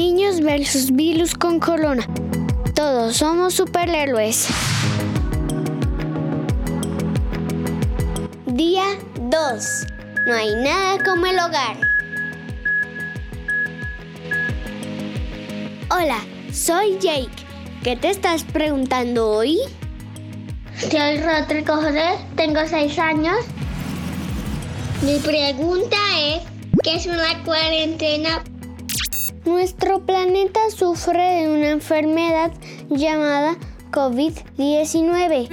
Niños versus virus con corona. Todos somos superhéroes. Día 2. No hay nada como el hogar. Hola, soy Jake. ¿Qué te estás preguntando hoy? Soy Rodrigo José, tengo 6 años. Mi pregunta es, ¿qué es una cuarentena? Nuestro planeta sufre de una enfermedad llamada COVID-19.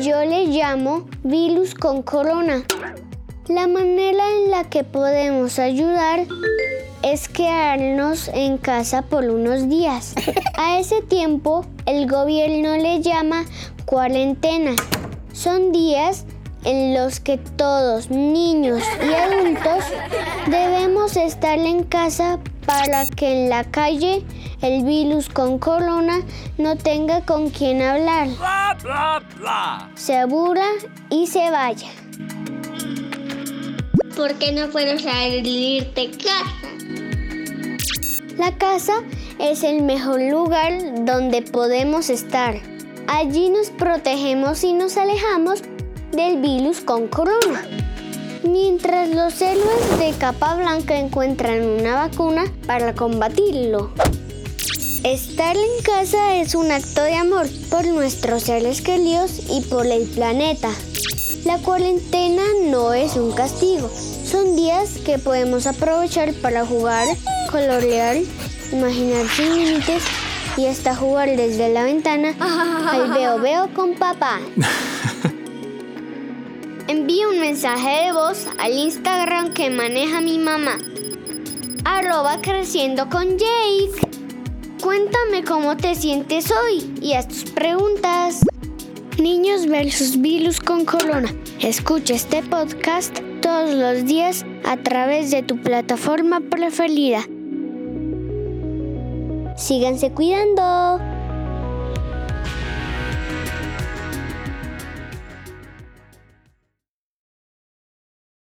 Yo le llamo virus con corona. La manera en la que podemos ayudar es quedarnos en casa por unos días. A ese tiempo el gobierno le llama cuarentena. Son días en los que todos, niños y adultos, debemos estar en casa para que en la calle el virus con corona no tenga con quien hablar. Se aburra y se vaya. ¿Por qué no puedo salir de casa? La casa es el mejor lugar donde podemos estar. Allí nos protegemos y nos alejamos del virus con corona. Mientras los héroes de capa blanca encuentran una vacuna para combatirlo. Estar en casa es un acto de amor por nuestros seres queridos y por el planeta. La cuarentena no es un castigo, son días que podemos aprovechar para jugar, colorear, imaginar sin límites y hasta jugar desde la ventana al veo veo con papá. Envíe un mensaje de voz al Instagram que maneja mi mamá. Arroba creciendo con Jake. Cuéntame cómo te sientes hoy y haz tus preguntas. Niños versus virus con corona. Escucha este podcast todos los días a través de tu plataforma preferida. Síganse cuidando.